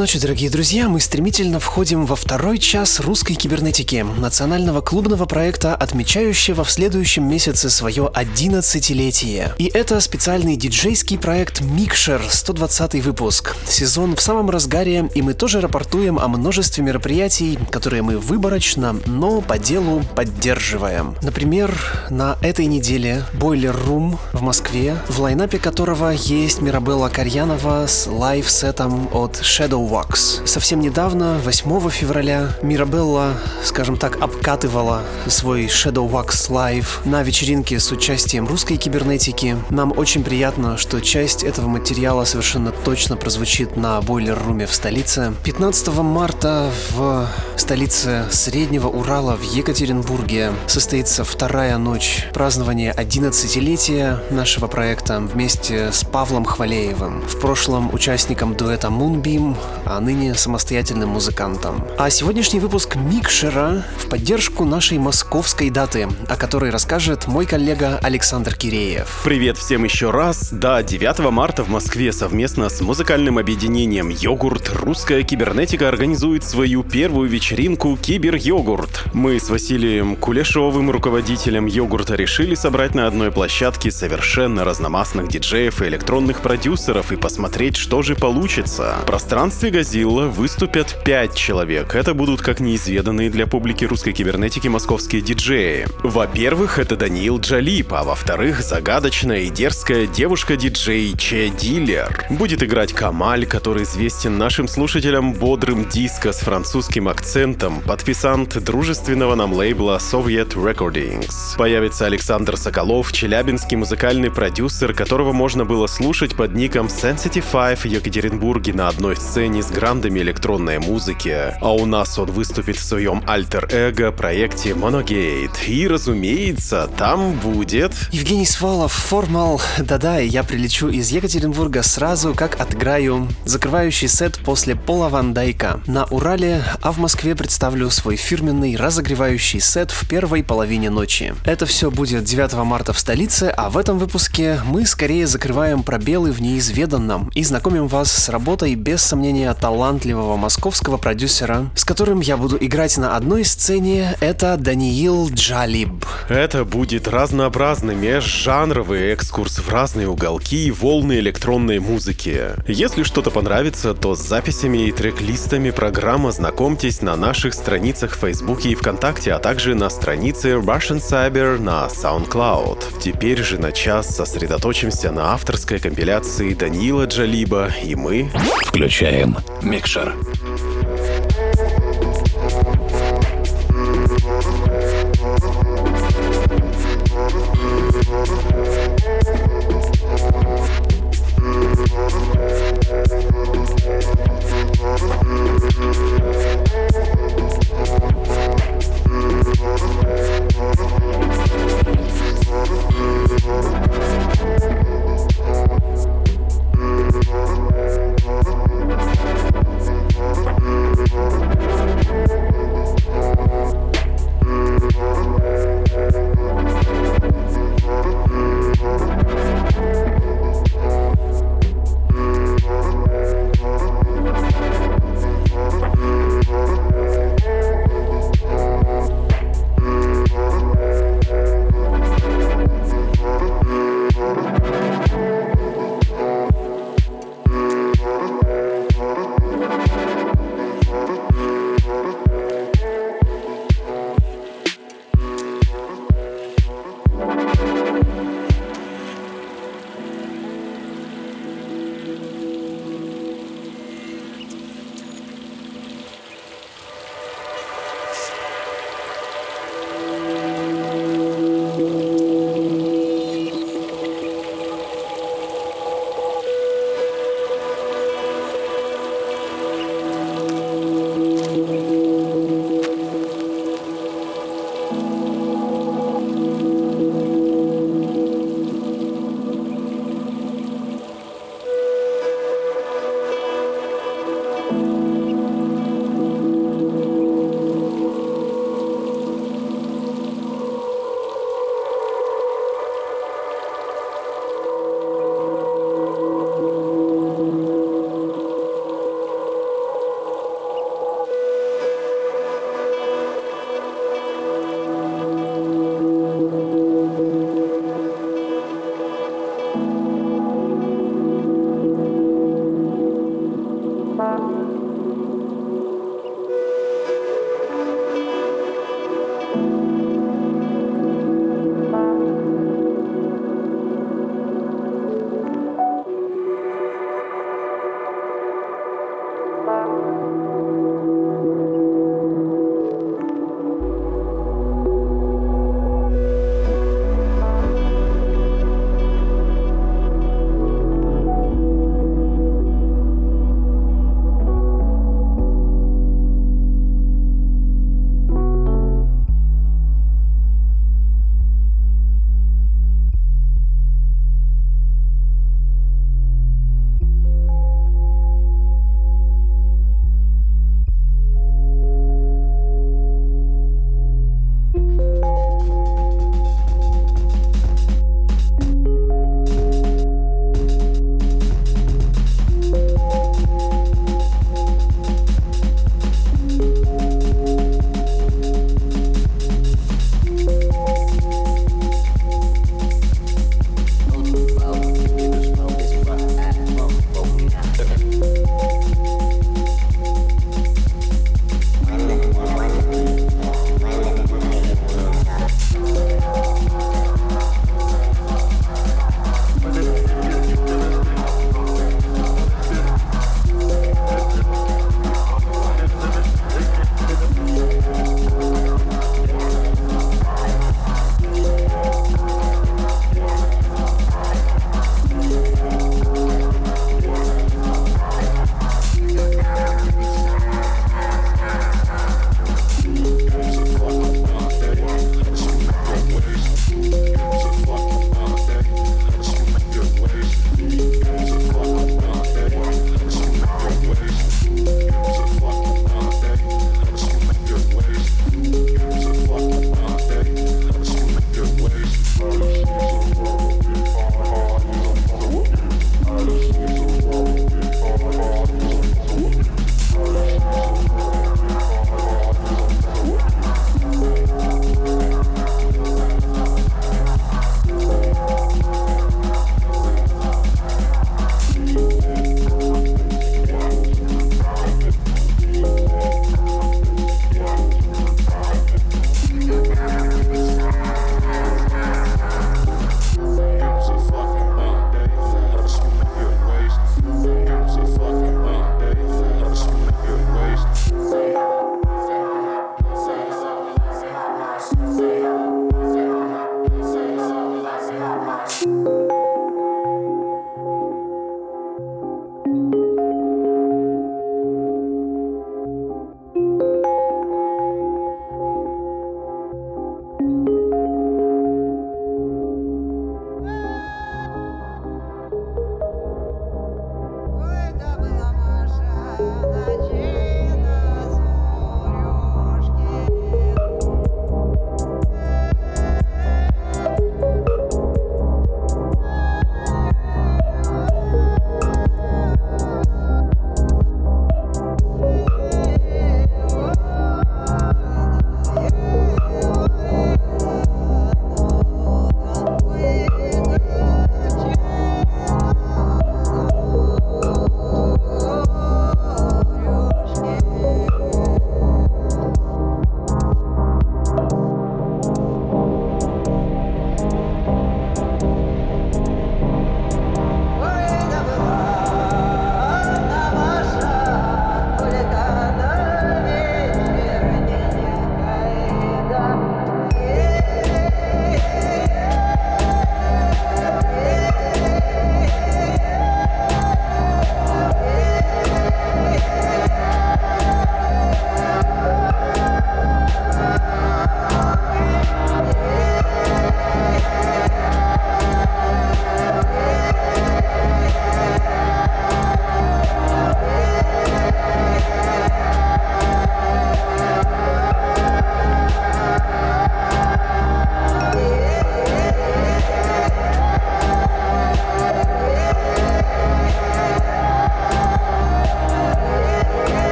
Ночи, дорогие друзья. Мы стремительно входим во второй час русской кибернетики, национального клубного проекта, отмечающего в следующем месяце свое 11-летие. И это специальный диджейский проект Микшер, 120 выпуск. Сезон в самом разгаре, и мы тоже рапортуем о множестве мероприятий, которые мы выборочно, но по делу поддерживаем. Например, на этой неделе Boiler Room в Москве, в line-up е которого есть Мирабелла Карьянова с live-set ом от Shadowax. Совсем недавно, 8 февраля, Мирабелла, скажем так, обкатывала свой Shadowax Live на вечеринке с участием русской кибернетики. Нам очень приятно, что часть этого материала совершенно точно прозвучит на Boiler Room е в столице. 15 марта в столице Среднего Урала в Екатеринбурге состоится вторая ночь празднования 11-летия нашего проекта вместе с Павлом Хвалеевым, в прошлом участником дуэта Moonbeam, а ныне самостоятельным музыкантом. А сегодняшний выпуск Микшера в поддержку нашей московской даты, о которой расскажет мой коллега Александр Киреев. Привет всем еще раз. Да, 9 марта в Москве совместно с музыкальным объединением «Йогурт» русская кибернетика организует свою первую вечеринку «Кибер-йогурт». Мы с Василием Кулешовым, руководителем «Йогурта», решили собрать на одной площадке совершенно разномастных диджеев и электронных продюсеров и посмотреть, что же получится. Пространство пространстве Газилла выступят пять человек. Это будут как неизведанные для публики русской кибернетики московские диджеи. Во-первых, это Даниил Джалип, а во-вторых, загадочная и дерзкая девушка-диджей Че Дилер. Будет играть Камаль, который известен нашим слушателям бодрым диско с французским акцентом, подписант дружественного нам лейбла Soviet Recordings. Появится Александр Соколов, челябинский музыкальный продюсер, которого можно было слушать под ником Sensitive Five в Екатеринбурге на одной сцене сцене с грандами электронной музыки, а у нас он выступит в своем альтер-эго проекте Monogate. И, разумеется, там будет... Евгений Свалов, формал. Да-да, я прилечу из Екатеринбурга сразу, как отыграю закрывающий сет после Пола Ван Дайка. На Урале, а в Москве представлю свой фирменный разогревающий сет в первой половине ночи. Это все будет 9 марта в столице, а в этом выпуске мы скорее закрываем пробелы в неизведанном и знакомим вас с работой без сомнения исполнение талантливого московского продюсера, с которым я буду играть на одной сцене, это Даниил Джалиб. Это будет разнообразный межжанровый экскурс в разные уголки и волны электронной музыки. Если что-то понравится, то с записями и трек-листами программы знакомьтесь на наших страницах в Фейсбуке и ВКонтакте, а также на странице Russian Cyber на SoundCloud. Теперь же на час сосредоточимся на авторской компиляции Даниила Джалиба, и мы включаем Микшер.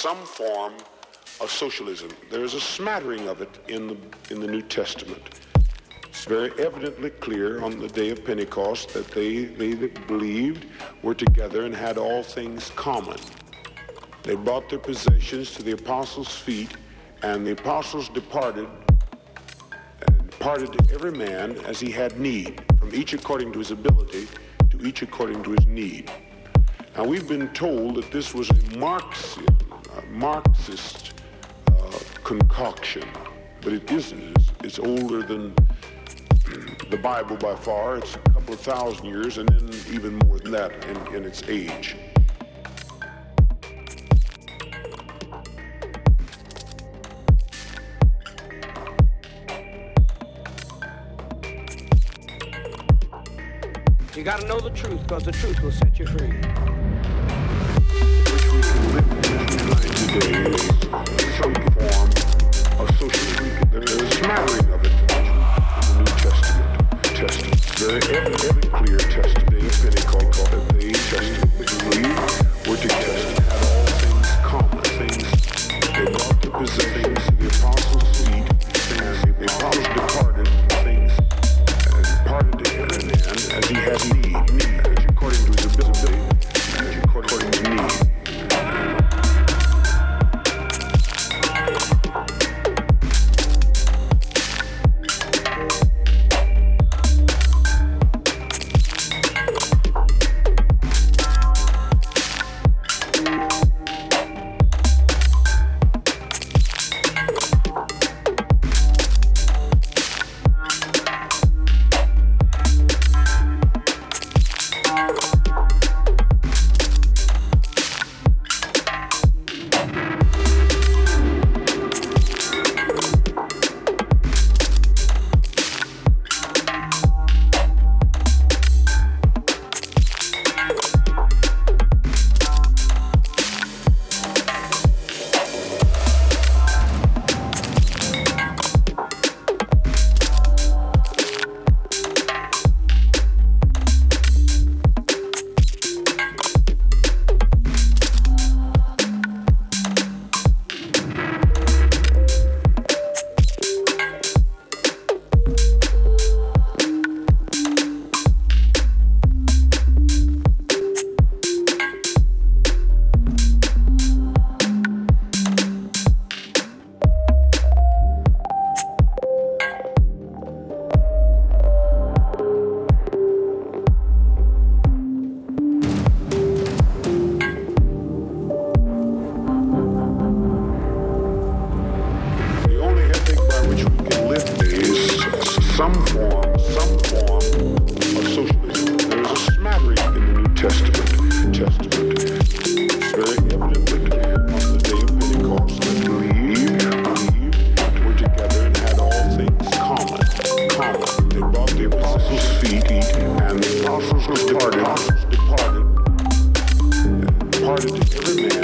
some form of socialism. There is a smattering of it in the, in the New Testament. It's very evidently clear on the day of Pentecost that they, they that believed were together and had all things common. They brought their possessions to the apostles' feet, and the apostles departed, departed to every man as he had need, from each according to his ability, to each according to his need. Now, we've been told that this was a Marxian Marxist uh, concoction, but it isn't. It's, it's older than the Bible by far. It's a couple of thousand years, and then even more than that in, in its age. You gotta know the truth, because the truth will set you free. Some form of socialism. There is a smattering of it in the New Testament. Testament. Very, every, every clear testament.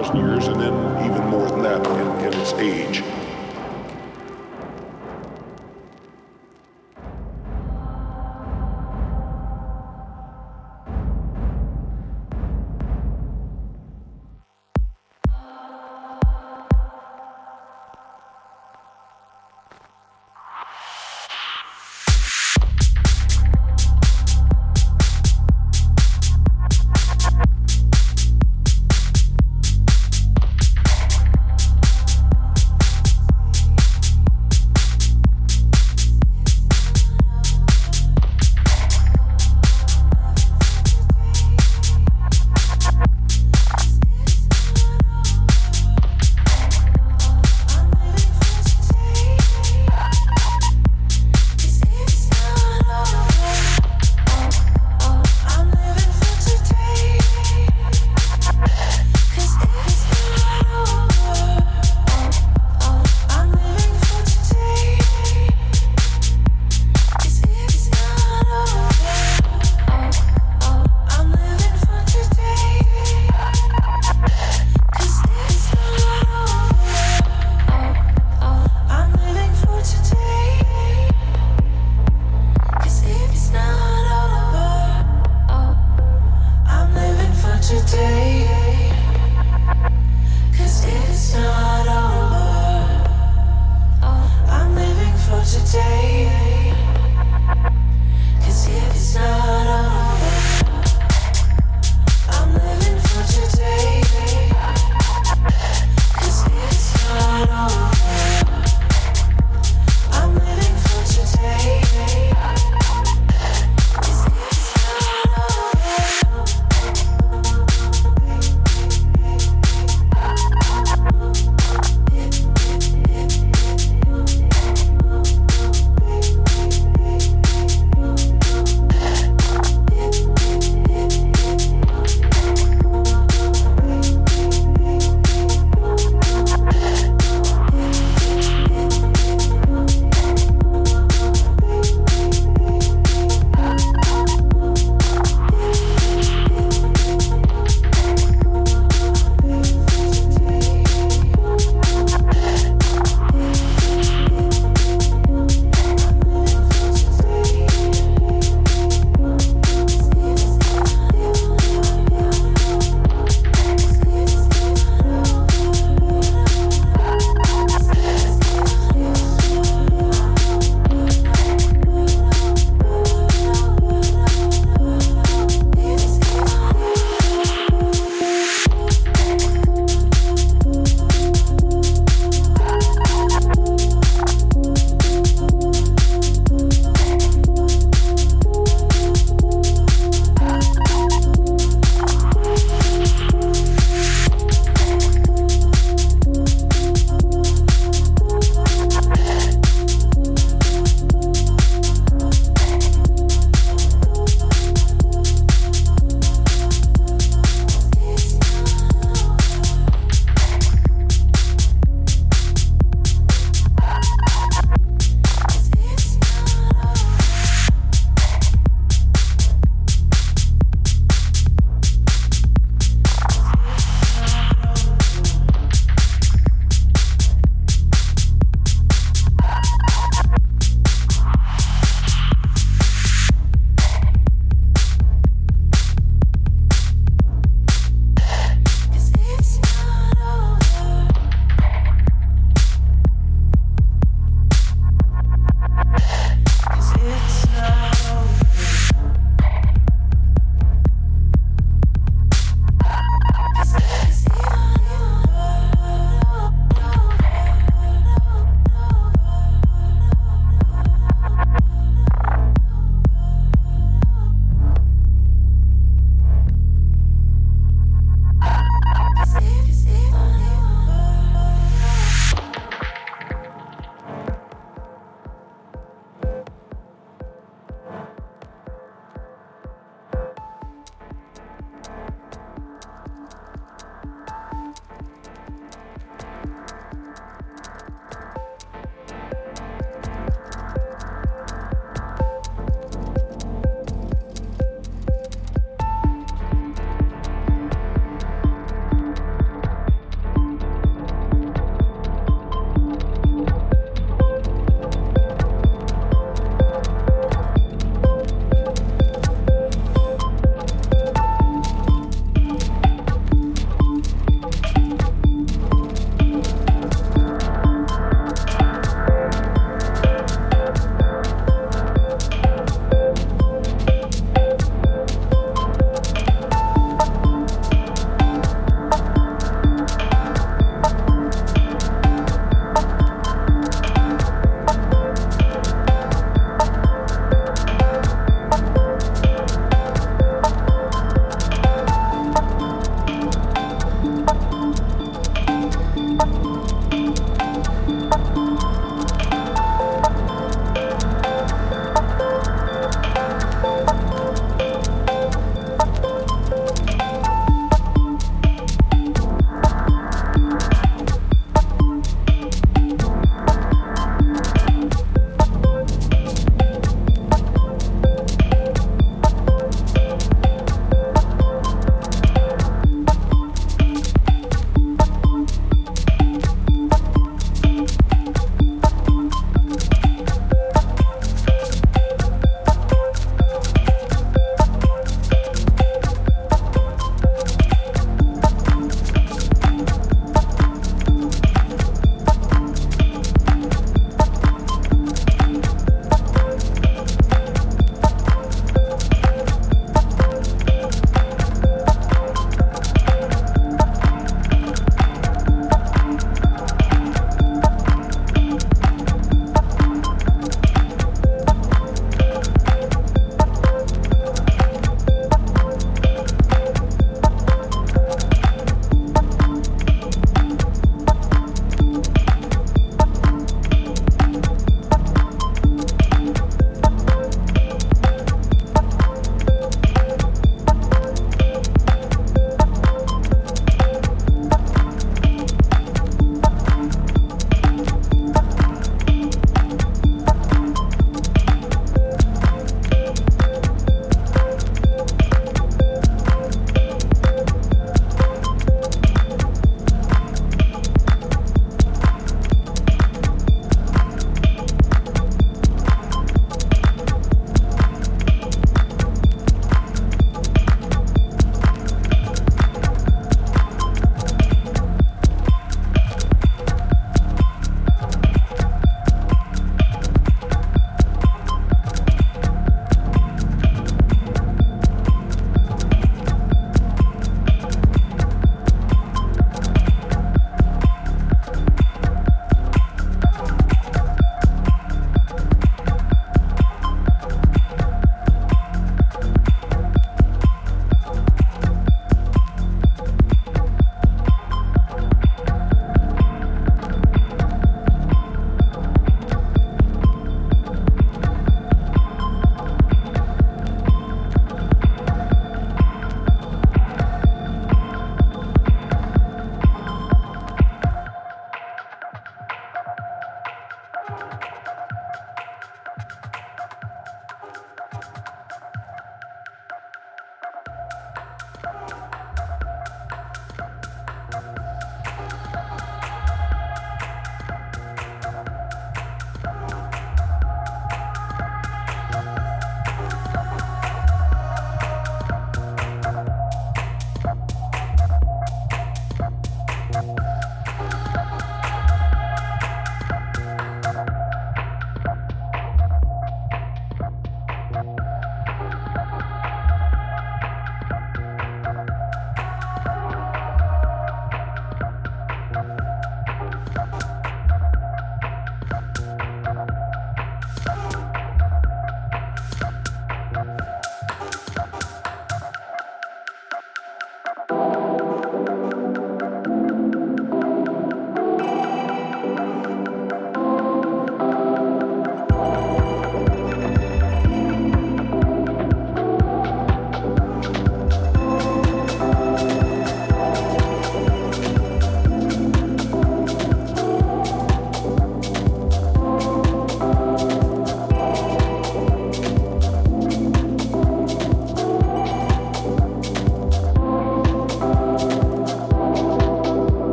thousand years.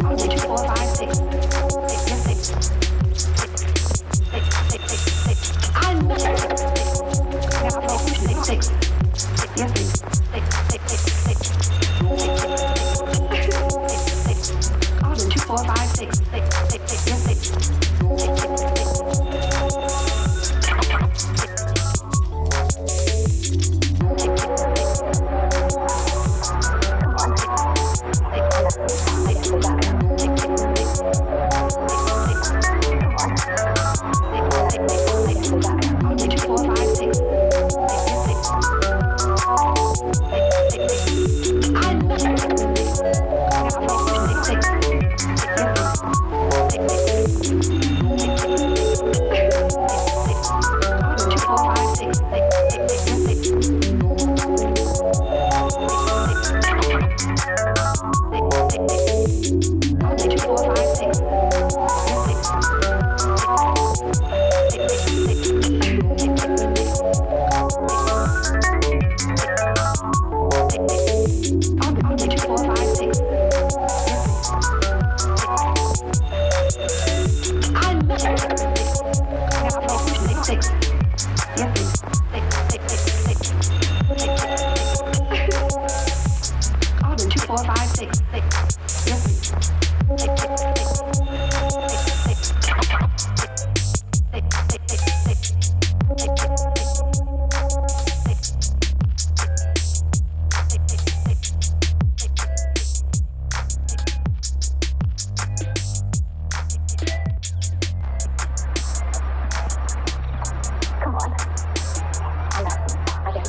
I'm taking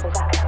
Bye.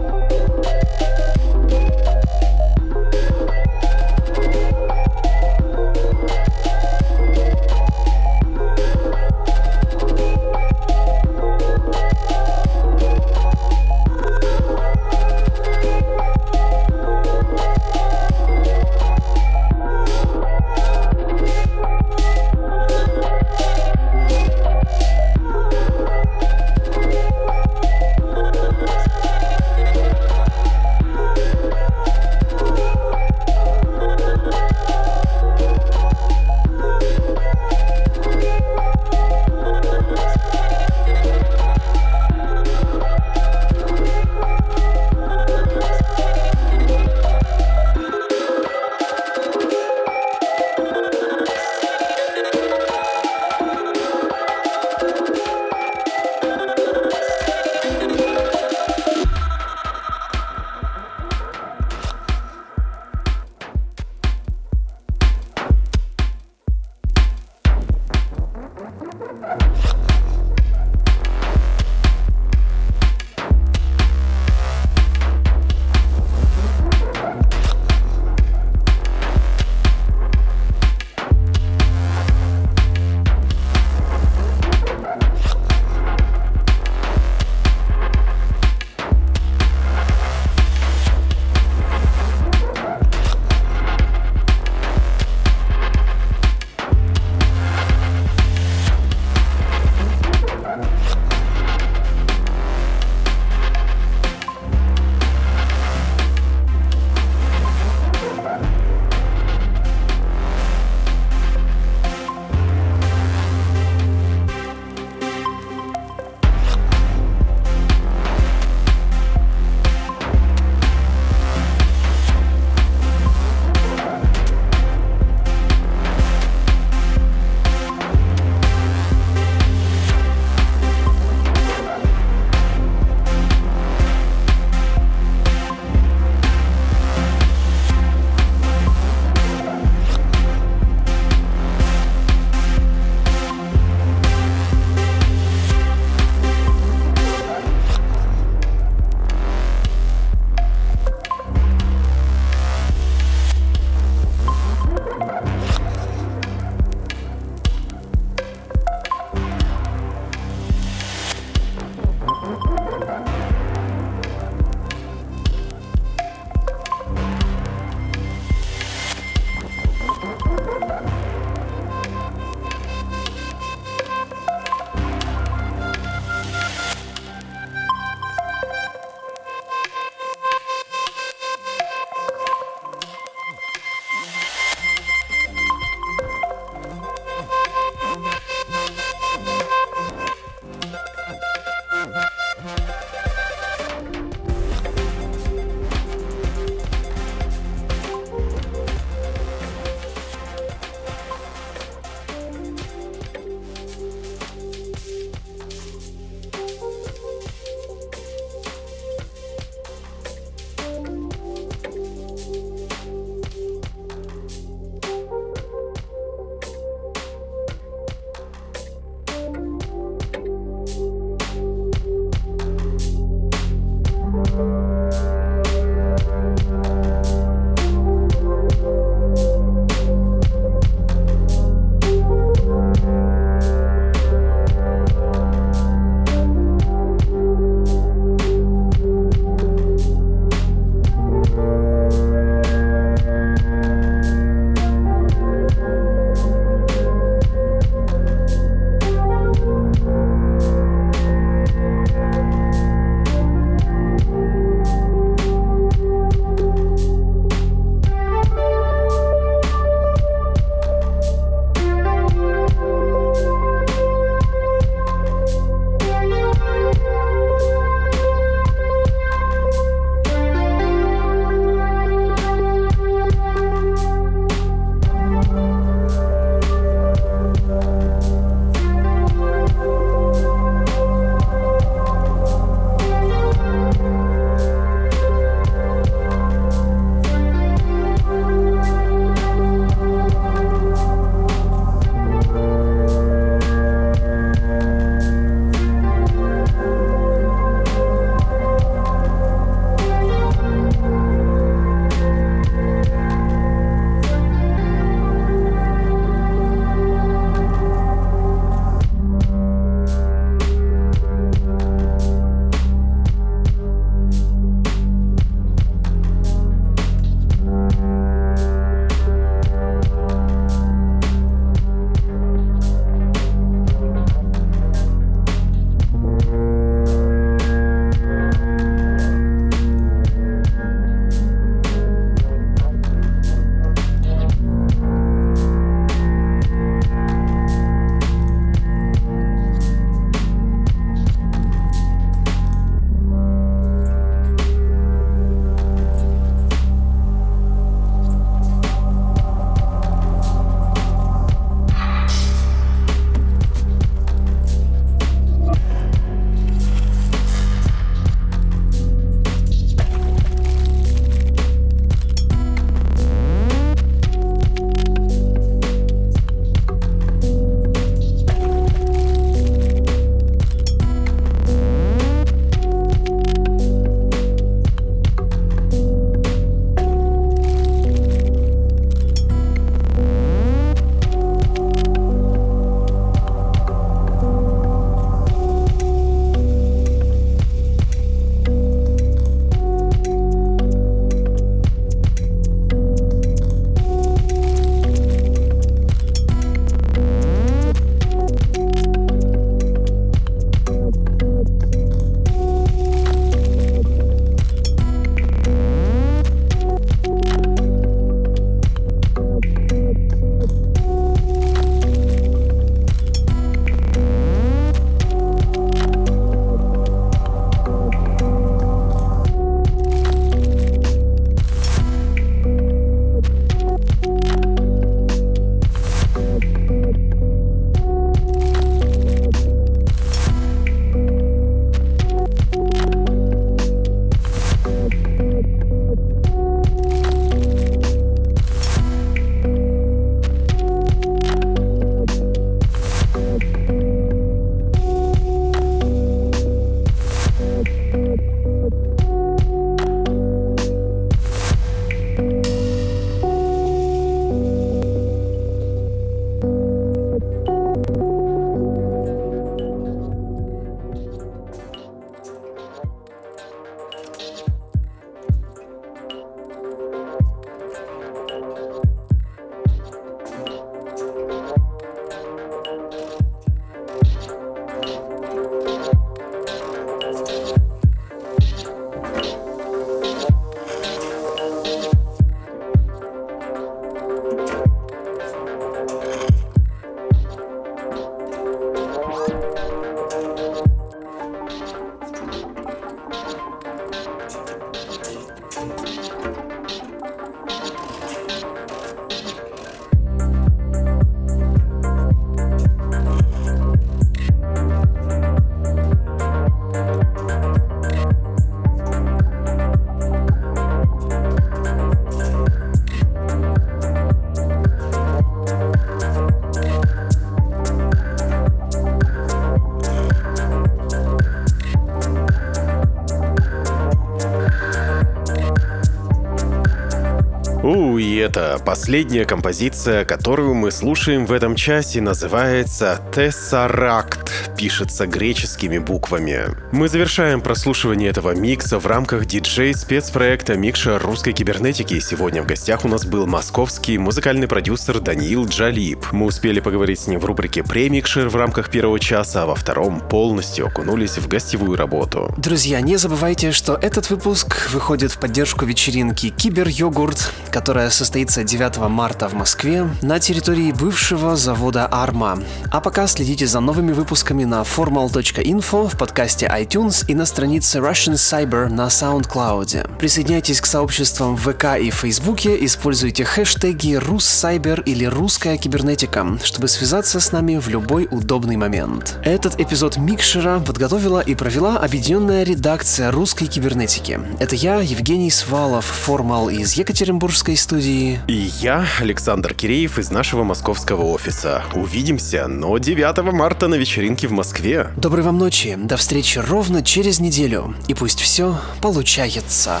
Это последняя композиция, которую мы слушаем в этом часе, называется «Тессаракт», пишется греческими буквами. Мы завершаем прослушивание этого микса в рамках диджей-спецпроекта «Микша русской кибернетики». Сегодня в гостях у нас был московский музыкальный продюсер Даниил Джалип. Мы успели поговорить с ним в рубрике «Премикшер» в рамках первого часа, а во втором полностью окунулись в гостевую работу. Друзья, не забывайте, что этот выпуск выходит в поддержку вечеринки «Кибер-йогурт», которая состоится 9 марта в Москве на территории бывшего завода «Арма». А пока следите за новыми выпусками на formal.info, в подкасте iTunes и на странице Russian Cyber на SoundCloud. Присоединяйтесь к сообществам в ВК и Фейсбуке, используйте хэштеги «Руссайбер» или «Русская кибернетика», чтобы связаться с нами в любой удобный момент. Этот эпизод Микшера подготовила и провела объединенная редакция русской кибернетики. Это я, Евгений Свалов, формал из Екатеринбургской студии. И я, Александр Киреев из нашего московского офиса. Увидимся, но 9 марта на вечеринке в Москве. Доброй вам ночи, до встречи ровно через неделю. И пусть все получается.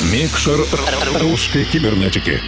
Микшер русской кибернетики.